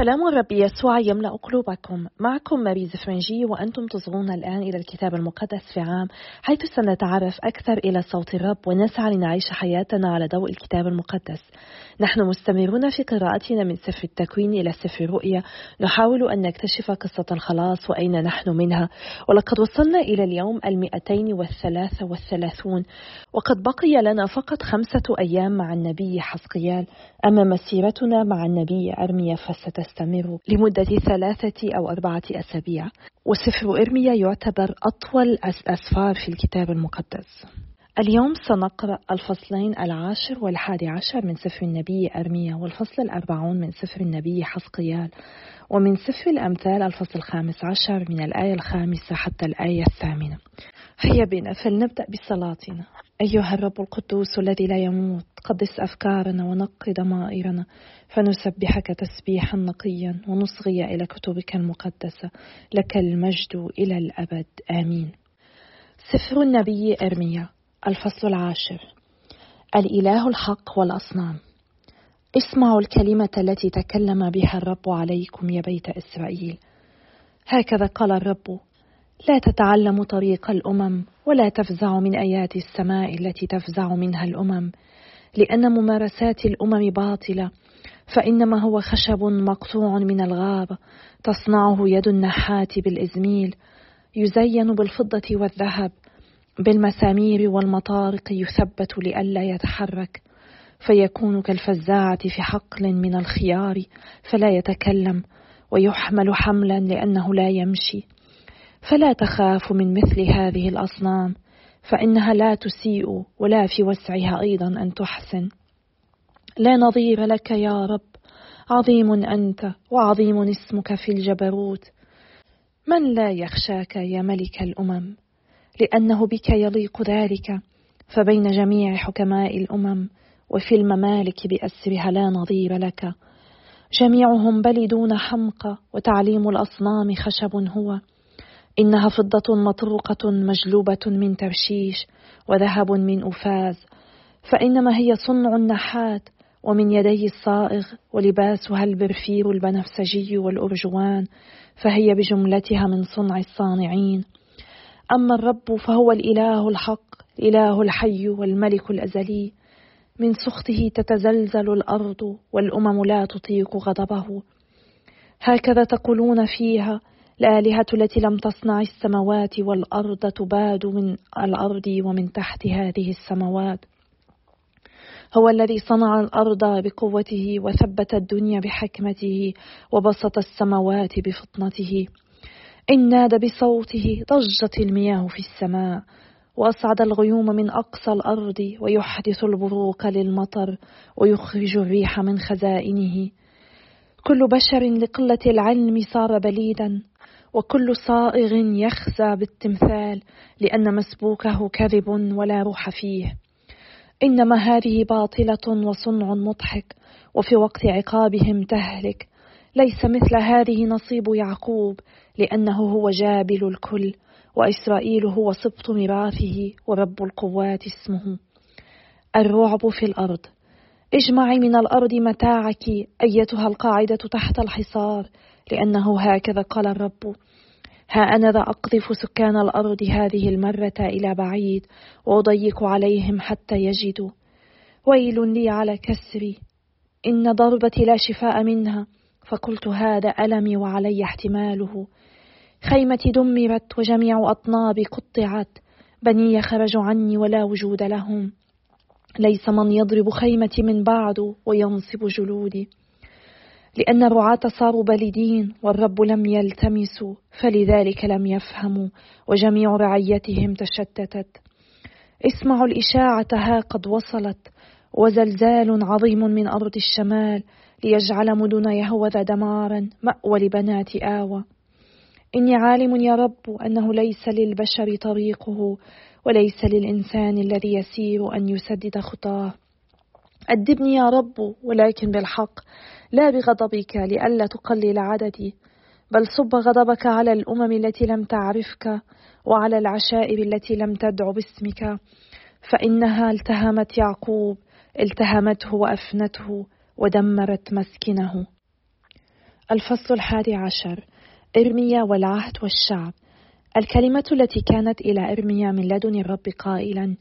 سلام الرب يسوع يملأ قلوبكم. معكم ماريز فرنجي وأنتم تصغون الآن إلى الكتاب المقدس في عام. حيث سنتعرف أكثر إلى صوت الرب ونسعى لنعيش حياتنا على ضوء الكتاب المقدس. نحن مستمرون في قراءتنا من سفر التكوين إلى سفر الرؤيا. نحاول أن نكتشف قصة الخلاص وأين نحن منها. ولقد وصلنا إلى اليوم المئتين والثلاثة والثلاثون. وقد بقي لنا فقط خمسة أيام مع النبي حسقيال أما مسيرتنا مع النبي أرميا فستستمر لمدة ثلاثة أو أربعة أسابيع. وسفر إرميا يعتبر أطول الأسفار في الكتاب المقدس. اليوم سنقرأ الفصلين العاشر والحادي عشر من سفر النبي أرميا والفصل الأربعون من سفر النبي حسقيال ومن سفر الأمثال الفصل الخامس عشر من الآية الخامسة حتى الآية الثامنة. هيا بنا فلنبدأ بصلاتنا. أيها الرب القدوس الذي لا يموت قدس أفكارنا ونقي ضمائرنا فنسبحك تسبيحا نقيا ونصغي إلى كتبك المقدسة. لك المجد إلى الأبد. آمين. سفر النبي إرميا الفصل العاشر. الإله الحق والأصنام. اسمعوا الكلمة التي تكلم بها الرب عليكم يا بيت إسرائيل. هكذا قال الرب لا تتعلموا طريق الأمم ولا تفزعوا من آيات السماء التي تفزع منها الأمم. لأن ممارسات الأمم باطلة فإنما هو خشب مقطوع من الغاب تصنعه يد النحات بالإزميل يزين بالفضة والذهب بالمسامير والمطارق يثبت لئلا يتحرك. فيكون كالفزاعة في حقل من الخيار فلا يتكلم ويحمل حملا لأنه لا يمشي. فلا تخاف من مثل هذه الأصنام فإنها لا تسيء ولا في وسعها أيضا أن تحسن. لا نظير لك يا رب عظيم أنت وعظيم اسمك في الجبروت. من لا يخشاك يا ملك الأمم؟ لأنه بك يليق ذلك فبين جميع حكماء الأمم وفي الممالك بأسرها لا نظير لك. جميعهم بلدون حمقى وتعليم الأصنام خشب هو. إنها فضة مطروقة مجلوبة من ترشيش وذهب من أفاز فإنما هي صنع النحات ومن يديه الصائغ ولباسها البرفير البنفسجي والأرجوان فهي بجملتها من صنع الصانعين. أما الرب فهو الإله الحق الإله الحي والملك الأزلي. من سخطه تتزلزل الأرض والأمم لا تطيق غضبه. هكذا تقولون فيها الآلهة التي لم تصنع السماوات والأرض تباد من الأرض ومن تحت هذه السماوات. هو الذي صنع الأرض بقوته وثبت الدنيا بحكمته وبسط السماوات بفطنته. إن نادى بصوته ضجت المياه في السماء وأصعد الغيوم من أقصى الأرض ويحدث البروق للمطر ويخرج الريح من خزائنه. كل بشر لقلة العلم صار بليدا وكل صائغ يخزى بالتمثال لأن مسبوكه كذب ولا روح فيه. إنما هذه باطلة وصنع مضحك وفي وقت عقابهم تهلك. ليس مثل هذه نصيب يعقوب لأنه هو جابل الكل وإسرائيل هو سبط ميراثه ورب القوات اسمه. الرعب في الأرض. اجمعي من الأرض متاعك أيتها القاعدة تحت الحصار. لأنه هكذا قال الرب. ها أنا ذا أقذف سكان الأرض هذه المرة إلى بعيد وأضيق عليهم حتى يجدوا. ويل لي على كسري. إن ضربتي لا شفاء منها. فقلت هذا ألمي وعلي احتماله. خيمتي دمرت وجميع أطنابي قطعت. بني خرجوا عني ولا وجود لهم. ليس من يضرب خيمتي من بعد وينصب جلودي. لأن الرعاة صاروا بلدين والرب لم يلتمسوا فلذلك لم يفهموا وجميع رعيتهم تشتتت. اسمعوا الإشاعة ها قد وصلت. وزلزال عظيم من أرض الشمال ليجعل مدن يهوذا دمارا مأوى لبنات آوى. إني عالم يا رب أنه ليس للبشر طريقه وليس للإنسان الذي يسير أن يسدد خطاه. أدبني يا رب ولكن بالحق لا بغضبك لئلا تقلل عددي بل صب غضبك على الأمم التي لم تعرفك وعلى العشائر التي لم تدع باسمك فإنها التهمت يعقوب التهمته وأفنته ودمرت مسكنه. الفصل الحادي عشر إرميا والعهد والشعب. الكلمة التي كانت إلى إرميا من لدن الرب قائلا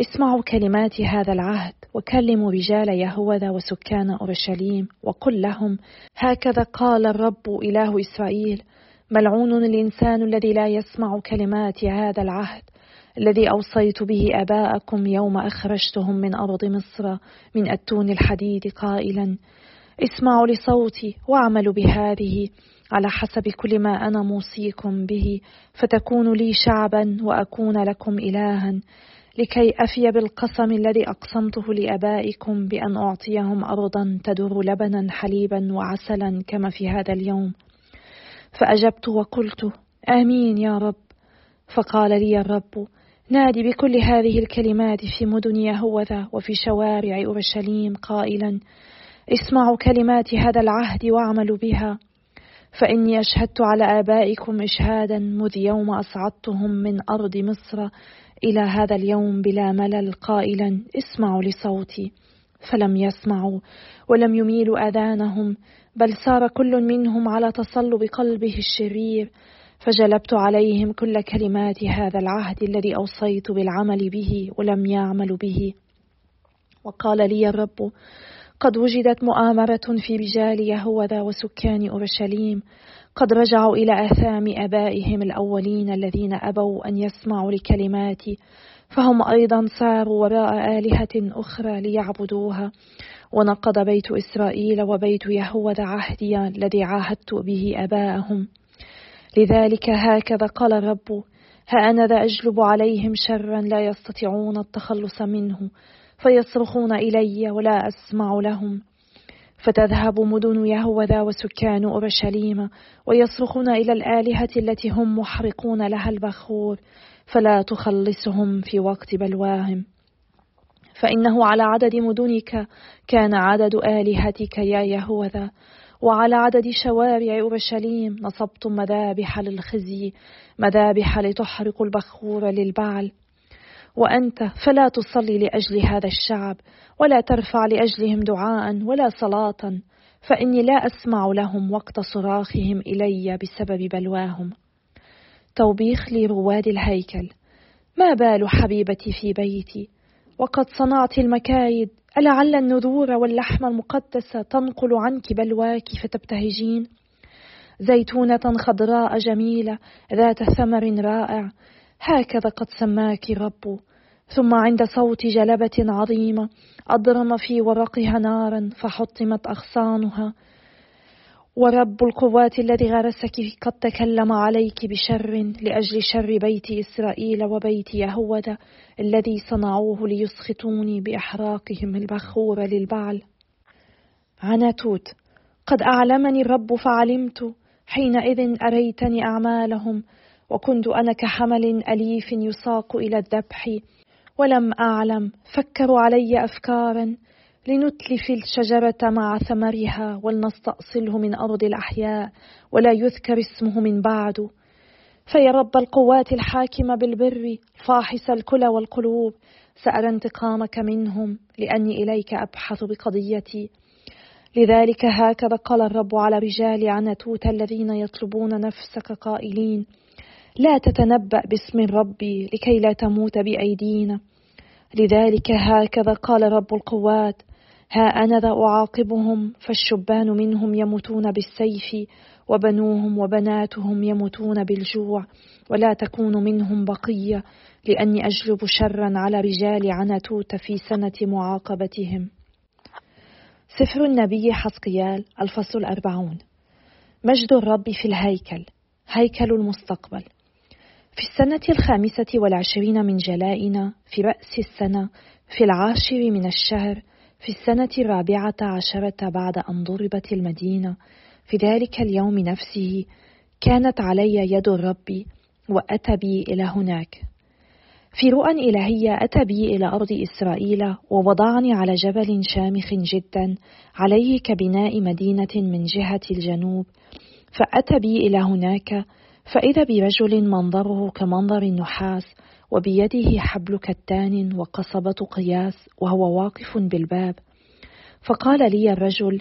اسمعوا كلمات هذا العهد وكلموا رجال يهوذا وسكان أورشليم وقل لهم هكذا قال الرب إله إسرائيل ملعون الإنسان الذي لا يسمع كلمات هذا العهد الذي أوصيت به آباءكم يوم أخرجتهم من أرض مصر من أتون الحديد قائلا اسمعوا لصوتي واعملوا بهذه على حسب كل ما أنا موصيكم به فتكونوا لي شعبا وأكون لكم إلها. لكي أفي بالقسم الذي أقسمته لآبائكم بأن أعطيهم أرضا تدر لبنا حليبا وعسلا كما في هذا اليوم. فأجبت وقلت آمين يا رب. فقال لي الرب نادي بكل هذه الكلمات في مدن يهوذا وفي شوارع أورشليم قائلا اسمعوا كلمات هذا العهد واعملوا بها. فإني أشهدت على آبائكم إشهادا مذ يوم أصعدتهم من أرض مصر إلى هذا اليوم بلا ملل قائلا اسمعوا لصوتي. فلم يسمعوا ولم يميلوا آذانهم بل سار كل منهم على تصلب قلبه الشرير. فجلبت عليهم كل كلمات هذا العهد الذي أوصيت بالعمل به ولم يعملوا به. وقال لي الرب قد وجدت مؤامرة في رجال يهوذا وسكان أورشليم. قد رجعوا إلى آثام آبائهم الأولين الذين أبوا أن يسمعوا لكلماتي فهم أيضا ساروا وراء آلهة أخرى ليعبدوها. ونقض بيت إسرائيل وبيت يهوذا عهدي الذي عاهدت به آباءهم. لذلك هكذا قال الرب ها أنا ذا أجلب عليهم شرا لا يستطيعون التخلص منه. فيصرخون إلي ولا أسمع لهم. فتذهب مدن يهوذا وسكان أورشليم ويصرخون إلى الآلهة التي هم محرقون لها البخور فلا تخلصهم في وقت بلواهم. فإنه على عدد مدنك كان عدد آلهتك يا يهوذا وعلى عدد شوارع أورشليم نصبتم مذابح للخزي مذابح لتحرق البخور للبعل. وأنت فلا تصلي لأجل هذا الشعب ولا ترفع لأجلهم دعاء ولا صلاة فإني لا أسمع لهم وقت صراخهم إلي بسبب بلواهم. توبيخ لرواد الهيكل. ما بال حبيبتي في بيتي؟ وقد صنعت المكايد. ألعل النذور واللحم المقدسة تنقل عنك بلواك فتبتهجين؟ زيتونة خضراء جميلة ذات ثمر رائع. هكذا قد سماك رب. ثم عند صوت جلبة عظيمة أضرم في ورقها نارا فحطمت أغصانها. ورب القوات الذي غرسك قد تكلم عليك بشر لأجل شر بيت إسرائيل وبيت يهوذا الذي صنعوه ليسخطوني بإحراقهم البخور للبعل. عناتوت قد أعلمني الرب فعلمت. حينئذ أريتني أعمالهم. وكنت أنا كحمل أليف يساق إلى الذبح ولم أعلم فكروا علي أفكارا لنتلف الشجرة مع ثمرها ولنستأصله من أرض الأحياء ولا يذكر اسمه من بعد. فيا رب القوات الحاكمة بالبر فاحص الكلى والقلوب سأرى انتقامك منهم لأني إليك أبحث بقضيتي. لذلك هكذا قال الرب على رجال عنتوت الذين يطلبون نفسك قائلين لا تتنبأ باسم الرب لكي لا تموت بأيدينا. لذلك هكذا قال رب القوات ها أنا ذا أعاقبهم فالشبان منهم يموتون بالسيف وبنوهم وبناتهم يموتون بالجوع ولا تكون منهم بقية لأني أجلب شرا على رجال عنتوت في سنة معاقبتهم. سفر النبي حسقيال الفصل الأربعون. مجد الرب في الهيكل هيكل المستقبل. في السنة الخامسة والعشرين من جلائنا في رأس السنة في العاشر من الشهر في السنة الرابعة عشرة بعد أن ضربت المدينة. في ذلك اليوم نفسه كانت علي يد الرب وأتى بي إلى هناك. في رؤى إلهية أتى بي إلى أرض إسرائيل ووضعني على جبل شامخ جدا عليه كبناء مدينة من جهة الجنوب. فأتى بي إلى هناك فإذا برجل منظره كمنظر النحاس وبيده حبل كتان وقصبة قياس وهو واقف بالباب. فقال لي الرجل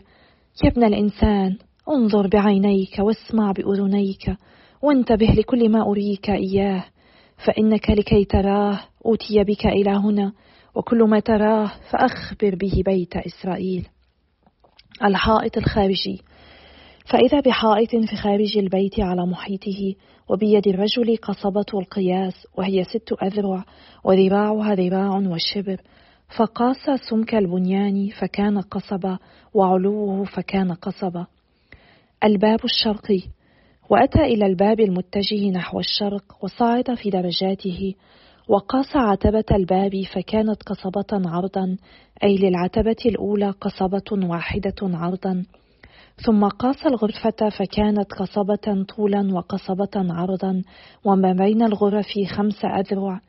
يا ابن الإنسان انظر بعينيك واسمع بأذنيك وانتبه لكل ما أريك إياه فإنك لكي تراه أوتي بك إلى هنا وكل ما تراه فأخبر به بيت إسرائيل. الحائط الخارجي فإذا بحائط في خارج البيت على محيطه وبيد الرجل قصبة القياس وهي ست أذرع وذراعها ذراع وشبر فقاس سمك البنيان فكان قصبة وعلوه فكان قصبة الباب الشرقي. وأتى إلى الباب المتجه نحو الشرق وصعد في درجاته وقاس عتبة الباب فكانت قصبة عرضا أي للعتبة الأولى قصبة واحدة عرضا. ثم قاس الغرفة فكانت قصبة طولا وقصبة عرضا وما بين الغرف خمس أذرع.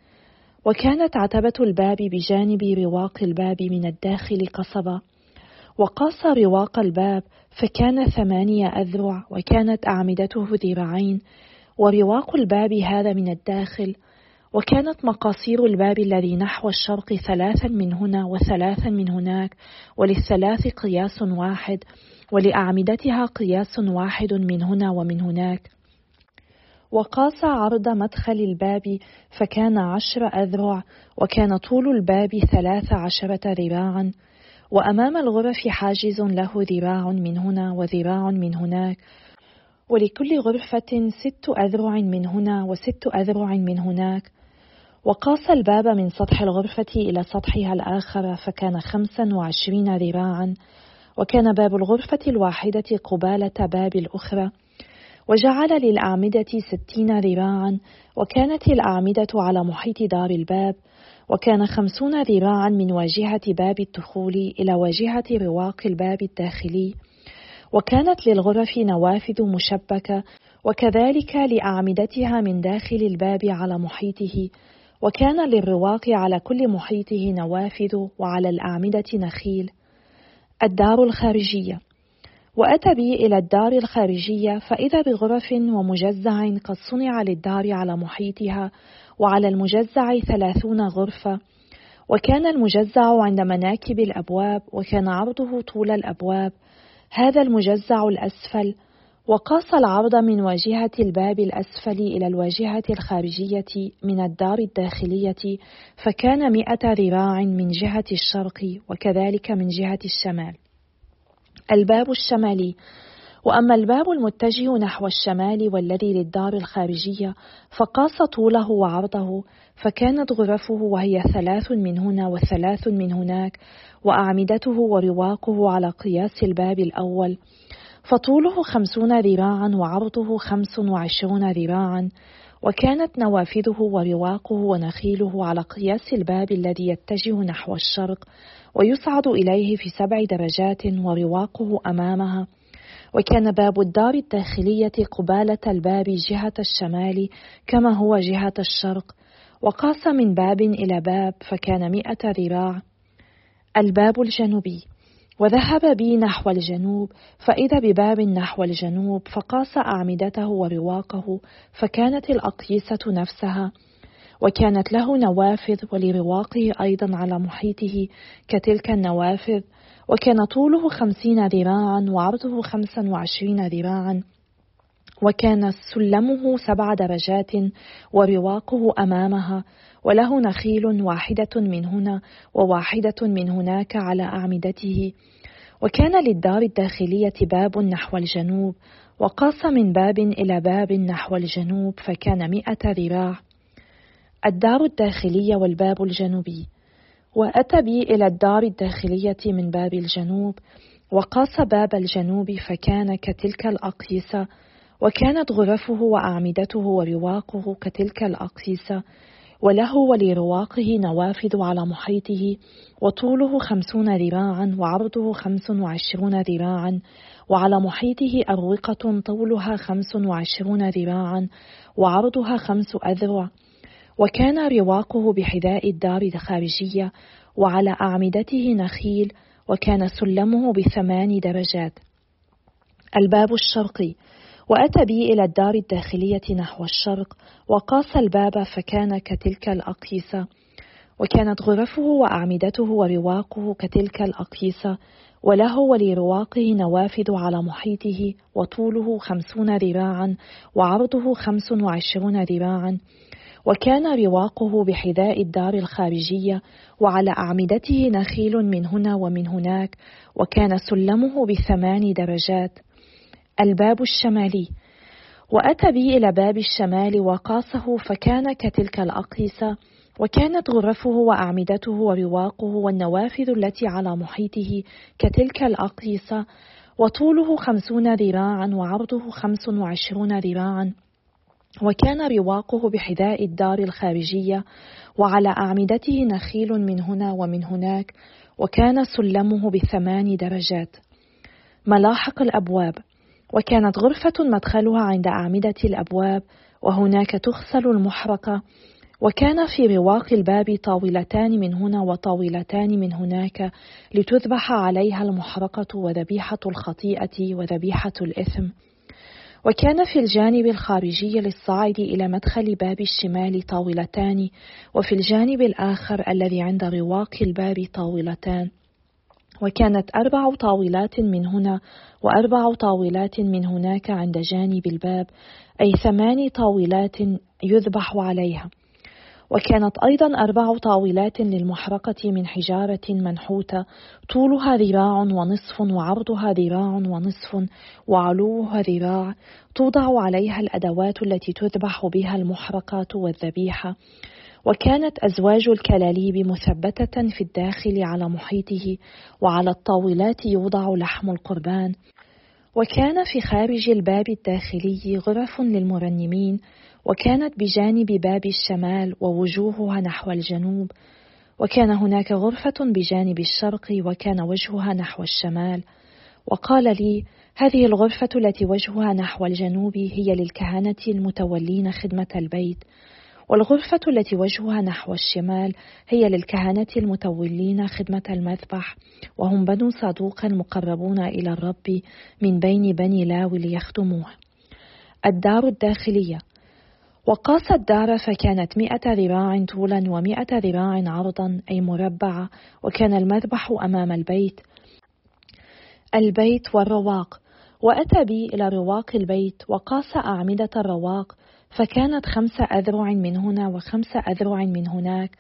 وكانت عتبة الباب بجانب رواق الباب من الداخل قصبة. وقاس رواق الباب فكان ثمانية أذرع وكانت أعمدته ذراعين. ورواق الباب هذا من الداخل وكانت مقاصير الباب الذي نحو الشرق ثلاثا من هنا وثلاثا من هناك وللثلاث قياس واحد ولأعمدتها قياس واحد من هنا ومن هناك. وقاس عرض مدخل الباب فكان عشر أذرع وكان طول الباب ثلاث عشرة ذراعا. وأمام الغرف حاجز له ذراع من هنا وذراع من هناك. ولكل غرفة ست أذرع من هنا وست أذرع من هناك. وقاس الباب من سطح الغرفة إلى سطحها الآخر فكان خمسا وعشرين ذراعا وكان باب الغرفة الواحدة قبالة باب الأخرى. وجعل للأعمدة ستين ذراعا وكانت الأعمدة على محيط دار الباب وكان خمسون ذراعا من واجهة باب الدخول إلى واجهة رواق الباب الداخلي. وكانت للغرف نوافذ مشبكة وكذلك لأعمدتها من داخل الباب على محيطه. وكان للرواق على كل محيطه نوافذ وعلى الأعمدة نخيل. الدار الخارجية. وأتى بي إلى الدار الخارجية فإذا بغرف ومجزع قد صنع للدار على محيطها وعلى المجزع ثلاثون غرفة. وكان المجزع عند مناكب الأبواب وكان عرضه طول الأبواب. هذا المجزع الأسفل وقاس العرض من واجهة الباب الأسفل إلى الواجهة الخارجية من الدار الداخلية فكان مئة ذراع من جهة الشرق وكذلك من جهة الشمال. الباب الشمالي. وأما الباب المتجه نحو الشمال والذي للدار الخارجية فقاس طوله وعرضه فكانت غرفه وهي ثلاث من هنا وثلاث من هناك وأعمدته ورواقه على قياس الباب الأول. فطوله خمسون ذراعا وعرضه خمس وعشرون ذراعا وكانت نوافذه ورواقه ونخيله على قياس الباب الذي يتجه نحو الشرق ويصعد إليه في سبع درجات ورواقه أمامها. وكان باب الدار الداخلية قبالة الباب جهة الشمال كما هو جهة الشرق وقاس من باب إلى باب فكان مئة ذراع الباب الجنوبي. وذهب بي نحو الجنوب فإذا بباب نحو الجنوب فقاس أعمدته ورواقه فكانت الأقيسة نفسها وكانت له نوافذ ولرواقه أيضا على محيطه كتلك النوافذ وكان طوله خمسين ذراعا وعرضه خمسا وعشرين ذراعا. وكان سلمه سبع درجات ورواقه أمامها وله نخيل واحدة من هنا وواحدة من هناك على أعمدته. وكان للدار الداخلية باب نحو الجنوب وقاس من باب إلى باب نحو الجنوب فكان مئة ذراع. الدار الداخلية والباب الجنوبي. وأتى بي إلى الدار الداخلية من باب الجنوب وقاس باب الجنوب فكان كتلك الأقيسة وكانت غرفه وأعمدته ورواقه كتلك الأقيسة وله ولرواقه نوافذ على محيطه وطوله خمسون ذراعا وعرضه خمس وعشرون ذراعا وعلى محيطه أروقة طولها خمس وعشرون ذراعا وعرضها خمس أذرع. وكان رواقه بحذاء الدار الخارجية وعلى أعمدته نخيل وكان سلمه بثمان درجات. الباب الشرقي. وأتى بي إلى الدار الداخلية نحو الشرق وقاس الباب فكان كتلك الأقيسة وكانت غرفه وأعمدته ورواقه كتلك الأقيسة وله ولرواقه نوافذ على محيطه وطوله خمسون ذراعا وعرضه خمس وعشرون ذراعا. وكان رواقه بحذاء الدار الخارجية وعلى أعمدته نخيل من هنا ومن هناك. وكان سلمه بثمان درجات. الباب الشمالي. وأتى بي إلى باب الشمال وقاسه فكان كتلك الأقيسة وكانت غرفه وأعمدته ورواقه والنوافذ التي على محيطه كتلك الأقيسة وطوله خمسون ذراعا وعرضه خمس وعشرون ذراعا. وكان رواقه بحذاء الدار الخارجية وعلى أعمدته نخيل من هنا ومن هناك وكان سلمه بثمان درجات. ملاحق الأبواب. وكانت غرفة مدخلها عند أعمدة الأبواب وهناك تغسل المحرقة وكان في رواق الباب طاولتان من هنا وطاولتان من هناك لتذبح عليها المحرقة وذبيحة الخطيئة وذبيحة الإثم. وكان في الجانب الخارجي للصاعد إلى مدخل باب الشمال طاولتان وفي الجانب الآخر الذي عند رواق الباب طاولتان. وكانت أربع طاولات من هنا وأربع طاولات من هناك عند جانب الباب أي ثمان طاولات يذبح عليها. وكانت أيضا أربع طاولات للمحرقة من حجارة منحوتة طولها ذراع ونصف وعرضها ذراع ونصف وعلوها ذراع توضع عليها الأدوات التي تذبح بها المحرقات والذبيحة. وكانت أزواج الكلاليب مثبتة في الداخل على محيطه وعلى الطاولات يوضع لحم القربان. وكان في خارج الباب الداخلي غرف للمرنمين وكانت بجانب باب الشمال ووجوهها نحو الجنوب. وكان هناك غرفة بجانب الشرق وكان وجهها نحو الشمال. وقال لي هذه الغرفة التي وجهها نحو الجنوب هي للكهنة المتولين خدمة البيت. والغرفة التي وجهها نحو الشمال هي للكهنة المتولين خدمة المذبح وهم بنو صدوق المقربون إلى الرب من بين بني لاوي ليخدموه الدار الداخلية. وقاس الدار فكانت مئة ذراع طولا ومئة ذراع عرضا أي مربعة وكان المذبح أمام البيت. البيت والرواق. وأتى بي إلى رواق البيت وقاس أعمدة الرواق فكانت خمس أذرع من هنا وخمس أذرع من هناك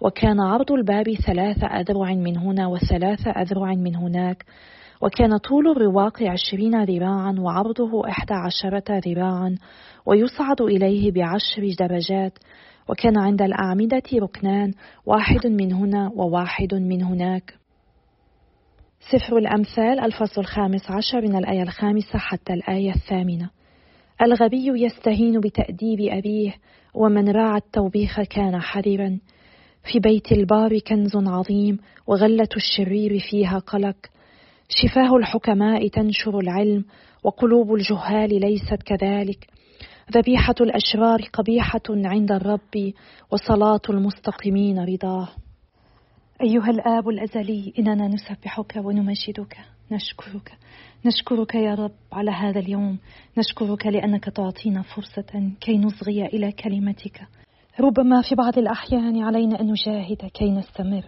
وكان عرض الباب ثلاث أذرع من هنا وثلاث أذرع من هناك وكان طول الرواق عشرين ذراعا وعرضه إحدى عشرة ذراعا ويصعد إليه بعشر درجات وكان عند الأعمدة ركنان واحد من هنا وواحد من هناك. سفر الأمثال الفصل الخامس عشر من الآية الخامسة حتى الآية الثامنة. الغبي يستهين بتأديب أبيه ومن راعى التوبيخ كان حذرا في بيت البار كنز عظيم وغلة الشرير فيها قلق. شفاه الحكماء تنشر العلم وقلوب الجهال ليست كذلك. ذبيحة الأشرار قبيحة عند الرب وصلاة المستقيمين رضاه. أيها الآب الأزلي إننا نسبحك ونمجدك. نشكرك. نشكرك يا رب على هذا اليوم. نشكرك لأنك تعطينا فرصة كي نصغي إلى كلمتك. ربما في بعض الأحيان علينا أن نجاهد كي نستمر.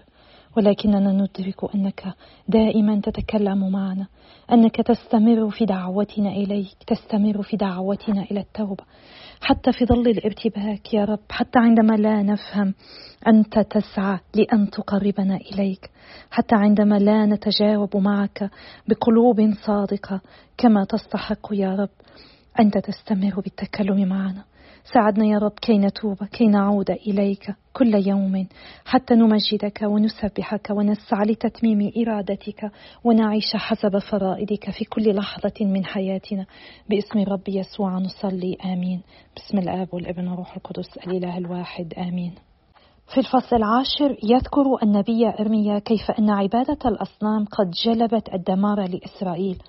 ولكننا ندرك أنك دائما تتكلم معنا أنك تستمر في دعوتنا إليك تستمر في دعوتنا إلى التوبة. حتى في ظل الارتباك يا رب حتى عندما لا نفهم أنت تسعى لأن تقربنا إليك. حتى عندما لا نتجاوب معك بقلوب صادقة كما تستحق يا رب. أنت تستمر بالتكلم معنا. ساعدنا يا رب كي نتوب كي نعود إليك كل يوم حتى نمجدك ونسبحك ونسعى لتتميم إرادتك ونعيش حسب فرائدك في كل لحظة من حياتنا. باسم رب يسوع نصلي آمين. باسم الآب والابن والروح القدس الإله الواحد آمين. في الفصل العاشر يذكر النبي إرميا كيف أن عبادة الأصنام قد جلبت الدمار لإسرائيل.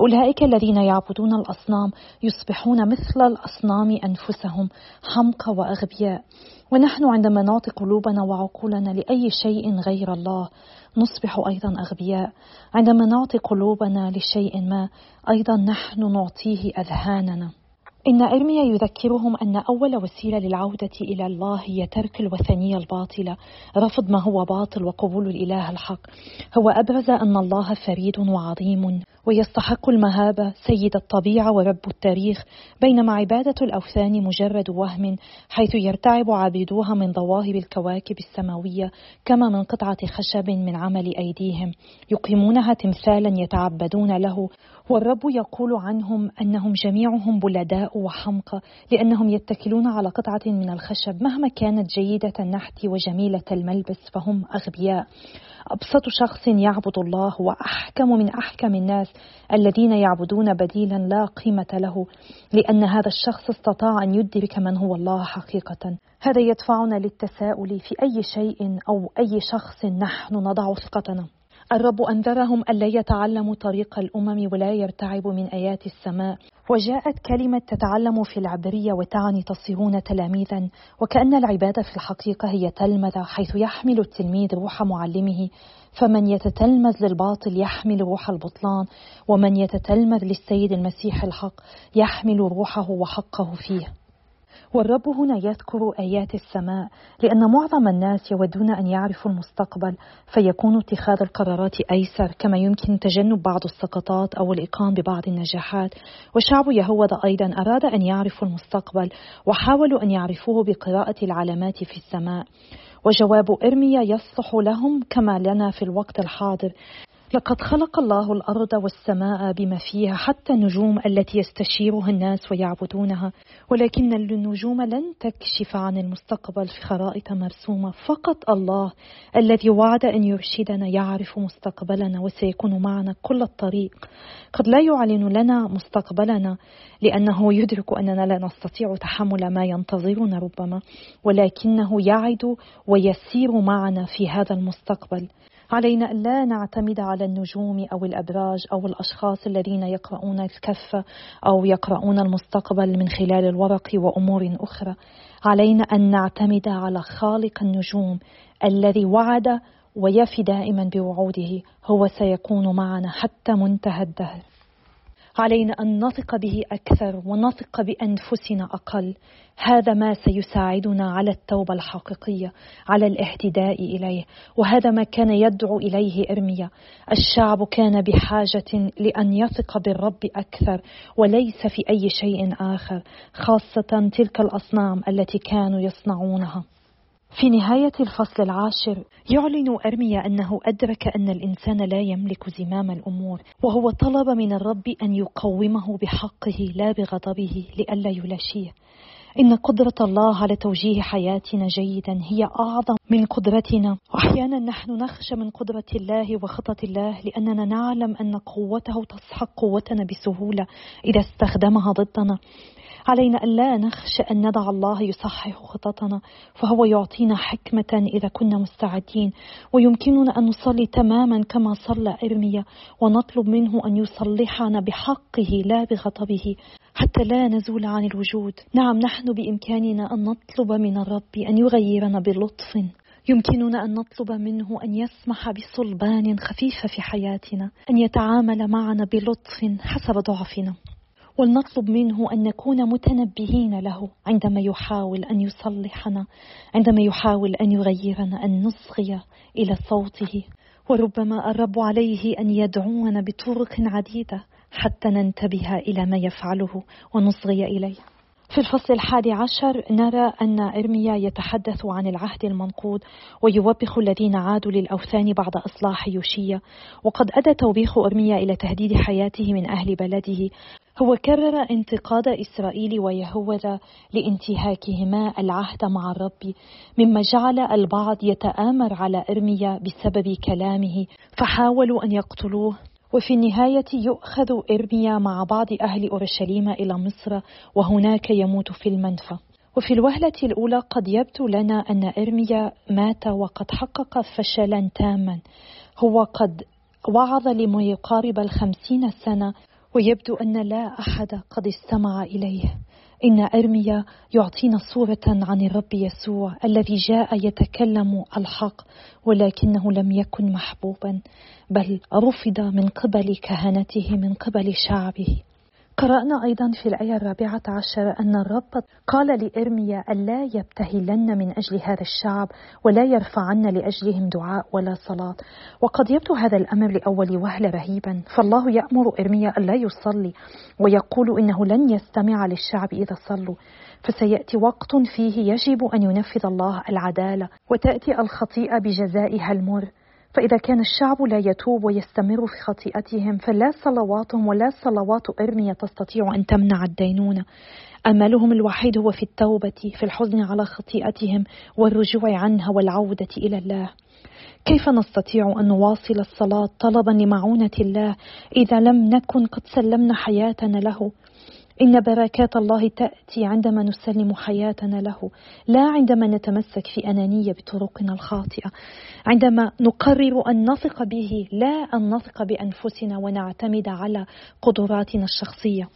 أولئك الذين يعبدون الأصنام يصبحون مثل الأصنام أنفسهم حمقى وأغبياء. ونحن عندما نعطي قلوبنا وعقولنا لأي شيء غير الله نصبح أيضا أغبياء. عندما نعطي قلوبنا لشيء ما أيضا نحن نعطيه أذهاننا. إن إرميا يذكرهم أن أول وسيلة للعودة إلى الله هي ترك الوثنية الباطلة رفض ما هو باطل وقبول الإله الحق. هو أبرز أن الله فريد وعظيم. ويستحق المهابة سيد الطبيعة ورب التاريخ بينما عبادة الأوثان مجرد وهم حيث يرتعب عابدوها من ظواهر الكواكب السماوية كما من قطعة خشب من عمل أيديهم يقيمونها تمثالا يتعبدون له والرب يقول عنهم أنهم جميعهم بلداء وحمقى لأنهم يتكلون على قطعة من الخشب مهما كانت جيدة النحت وجميلة الملبس فهم أغبياء. أبسط شخص يعبد الله وأحكم من أحكم الناس الذين يعبدون بديلا لا قيمة له لأن هذا الشخص استطاع أن يدرك من هو الله حقيقة. هذا يدفعنا للتساؤل في أي شيء أو أي شخص نحن نضع ثقتنا الرب أنذرهم ألا يتعلموا طريق الأمم ولا يرتعبوا من آيات السماء. وجاءت كلمة تتعلم في العبرية وتعني تصيرون تلاميذا وكأن العبادة في الحقيقة هي تلمذة حيث يحمل التلميذ روح معلمه. فمن يتتلمذ للباطل يحمل روح البطلان ومن يتتلمذ للسيد المسيح الحق يحمل روحه وحقه فيه. والرب هنا يذكر آيات السماء لأن معظم الناس يودون أن يعرفوا المستقبل فيكون اتخاذ القرارات أيسر كما يمكن تجنب بعض السقطات أو الإقام ببعض النجاحات. وشعب يهوذا أيضا أراد أن يعرفوا المستقبل وحاولوا أن يعرفوه بقراءة العلامات في السماء. وجواب إرميا يصلح لهم كما لنا في الوقت الحاضر. لقد خلق الله الأرض والسماء بما فيها حتى النجوم التي يستشيرها الناس ويعبدونها ولكن النجوم لن تكشف عن المستقبل في خرائط مرسومة. فقط الله الذي وعد أن يرشدنا يعرف مستقبلنا وسيكون معنا كل الطريق. قد لا يعلن لنا مستقبلنا لأنه يدرك أننا لا نستطيع تحمل ما ينتظرنا ربما ولكنه يعد ويسير معنا في هذا المستقبل. علينا أن لا نعتمد على النجوم أو الأبراج أو الأشخاص الذين يقرؤون الكف أو يقرؤون المستقبل من خلال الورق وأمور أخرى. علينا أن نعتمد على خالق النجوم الذي وعد ويفي دائما بوعوده. هو سيكون معنا حتى منتهى الدهر. علينا أن نثق به أكثر ونثق بأنفسنا أقل. هذا ما سيساعدنا على التوبة الحقيقية على الاهتداء إليه. وهذا ما كان يدعو إليه إرميا. الشعب كان بحاجة لأن يثق بالرب أكثر وليس في أي شيء آخر خاصة تلك الأصنام التي كانوا يصنعونها. في نهاية الفصل العاشر. يعلن أرميا أنه أدرك أن الإنسان لا يملك زمام الأمور وهو طلب من الرب أن يقومه بحقه لا بغضبه لئلا يلاشيه. إن قدرة الله على توجيه حياتنا جيدا هي أعظم من قدرتنا. وأحيانا نحن نخشى من قدرة الله وخطط الله لأننا نعلم أن قوته تسحق قوتنا بسهولة إذا استخدمها ضدنا. علينا أن لا نخشى أن ندع الله يصحح خططنا فهو يعطينا حكمة إذا كنا مستعدين ويمكننا أن نصلي تماما كما صلى إرميا ونطلب منه أن يصلحنا بحقه لا بغضبه حتى لا نزول عن الوجود. نعم نحن بإمكاننا أن نطلب من الرب أن يغيرنا بلطف. يمكننا أن نطلب منه أن يسمح بصلبان خفيفه في حياتنا أن يتعامل معنا بلطف حسب ضعفنا. ولنطلب منه أن نكون متنبهين له عندما يحاول أن يصلحنا عندما يحاول أن يغيرنا أن نصغي إلى صوته. وربما الرب عليه أن يدعونا بطرق عديدة حتى ننتبه إلى ما يفعله ونصغي إليه. في الفصل الحادي عشر نرى أن إرميا يتحدث عن العهد المنقود ويوبخ الذين عادوا للأوثان بعد إصلاح يوشيا. وقد أدى توبيخ إرميا إلى تهديد حياته من أهل بلده هو كرر انتقاد إسرائيل ويهوذا لانتهاكهما العهد مع الرب مما جعل البعض يتآمر على إرميا بسبب كلامه فحاولوا أن يقتلوه. وفي النهاية يؤخذ إرميا مع بعض أهل أورشليم إلى مصر وهناك يموت في المنفى. وفي الوهلة الأولى قد يبدو لنا أن إرميا مات وقد حقق فشلا تاما. هو قد وعظ لما يقارب الخمسين سنة ويبدو أن لا أحد قد استمع إليه. إن أرميا يعطينا صورة عن الرب يسوع الذي جاء يتكلم الحق ولكنه لم يكن محبوبا بل رفض من قبل كهنته من قبل شعبه. قرأنا أيضا في الآية الرابعة عشر أن الرب قال لإرميا ألا يبتهلن من أجل هذا الشعب ولا يرفعن لأجلهم دعاء ولا صلاة. وقد يبدو هذا الأمر لأول وهلة رهيبا. فالله يأمر إرميا ألا يصلي ويقول إنه لن يستمع للشعب إذا صلوا. فسيأتي وقت فيه يجب أن ينفذ الله العدالة وتأتي الخطيئة بجزائها المر. فإذا كان الشعب لا يتوب ويستمر في خطيئتهم فلا صلواتهم ولا صلوات إرميا تستطيع أن تمنع الدينونة. أملهم الوحيد هو في التوبة في الحزن على خطيئتهم والرجوع عنها والعودة إلى الله. كيف نستطيع أن نواصل الصلاة طلبا لمعونة الله إذا لم نكن قد سلمنا حياتنا له؟ إن بركات الله تأتي عندما نسلم حياتنا له لا عندما نتمسك في أنانية بطرقنا الخاطئة. عندما نقرر أن نثق به لا أن نثق بأنفسنا ونعتمد على قدراتنا الشخصية.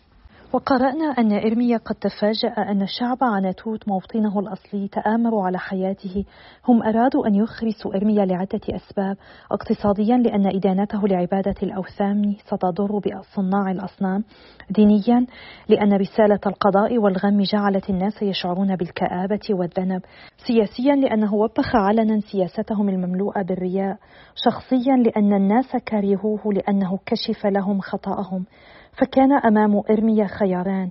وقرأنا أن إرميا قد تفاجأ أن شعب عناتوت موطنه الأصلي تآمروا على حياته. هم أرادوا أن يخرسوا إرميا لعدة أسباب اقتصاديا لأن إدانته لعبادة الأوثان ستضر بصناع الأصنام دينيا لأن رسالة القضاء والغم جعلت الناس يشعرون بالكآبة والذنب سياسيا لأنه وبخ علنا سياستهم المملوءة بالرياء شخصيا لأن الناس كرهوه لأنه كشف لهم خطأهم. فكان أمام إرميا خياران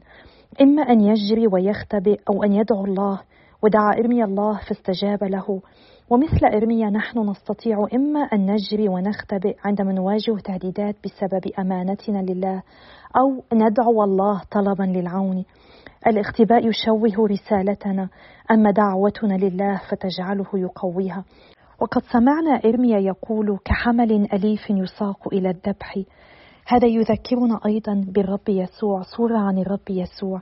إما أن يجري ويختبئ أو أن يدعو الله. ودعا إرميا الله فاستجاب له. ومثل إرميا نحن نستطيع إما أن نجري ونختبئ عندما نواجه تهديدات بسبب أمانتنا لله أو ندعو الله طلبا للعون. الاختباء يشوه رسالتنا أما دعوتنا لله فتجعله يقويها. وقد سمعنا إرميا يقول كحمل أليف يساق إلى الذبح. هذا يذكرنا أيضا بالرب يسوع صوره عن الرب يسوع.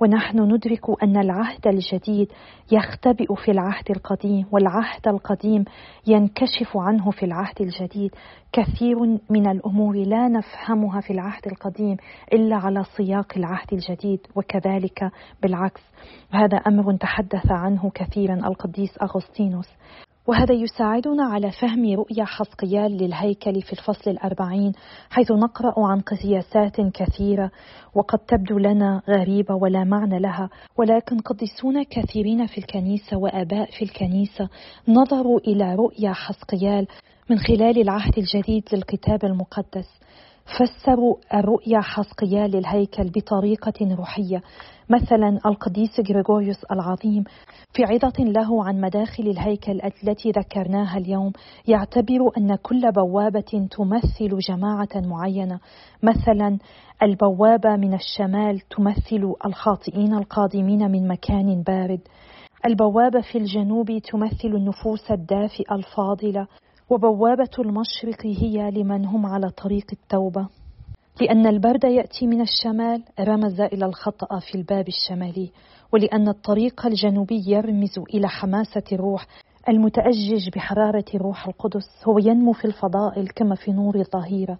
ونحن ندرك أن العهد الجديد يختبئ في العهد القديم والعهد القديم ينكشف عنه في العهد الجديد. كثير من الأمور لا نفهمها في العهد القديم إلا على سياق العهد الجديد وكذلك بالعكس. هذا أمر تحدث عنه كثيرا القديس أغسطينوس. وهذا يساعدنا على فهم رؤية حسقيال للهيكل في الفصل الأربعين حيث نقرأ عن قياسات كثيرة وقد تبدو لنا غريبة ولا معنى لها ولكن قديسون كثيرين في الكنيسة وآباء في الكنيسة نظروا إلى رؤيا حسقيال من خلال العهد الجديد للكتاب المقدس. فسروا الرؤيا حسقيال للهيكل بطريقة روحية. مثلا القديس غريغوريوس العظيم في عظة له عن مداخل الهيكل التي ذكرناها اليوم يعتبر أن كل بوابة تمثل جماعة معينة. مثلا البوابة من الشمال تمثل الخاطئين القادمين من مكان بارد. البوابة في الجنوب تمثل النفوس الدافئة الفاضلة. وبوابة المشرق هي لمن هم على طريق التوبة لأن البرد يأتي من الشمال رمز إلى الخطأ في الباب الشمالي ولأن الطريق الجنوبي يرمز إلى حماسة الروح المتأجج بحرارة الروح القدس هو ينمو في الفضائل كما في نور الظهيرة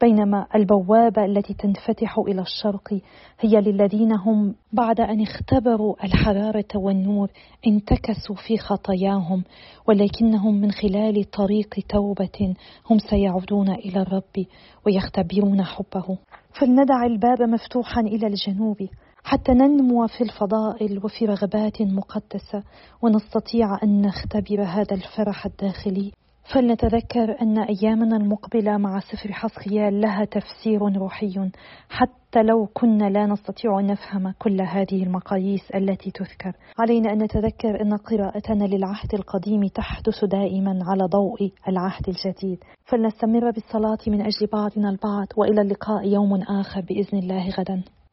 بينما البوابة التي تنفتح إلى الشرق هي للذين هم بعد أن اختبروا الحرارة والنور انتكسوا في خطاياهم ولكنهم من خلال طريق توبة هم سيعودون إلى الرب ويختبرون حبه. فلندع الباب مفتوحا إلى الجنوب حتى ننمو في الفضائل وفي رغبات مقدسة ونستطيع أن نختبر هذا الفرح الداخلي. فلنتذكر أن أيامنا المقبلة مع سفر حسقيال لها تفسير روحي. حتى لو كنا لا نستطيع أن نفهم كل هذه المقاييس التي تذكر علينا أن نتذكر أن قراءتنا للعهد القديم تحدث دائما على ضوء العهد الجديد. فلنستمر بالصلاة من أجل بعضنا البعض وإلى اللقاء يوم آخر بإذن الله غدا.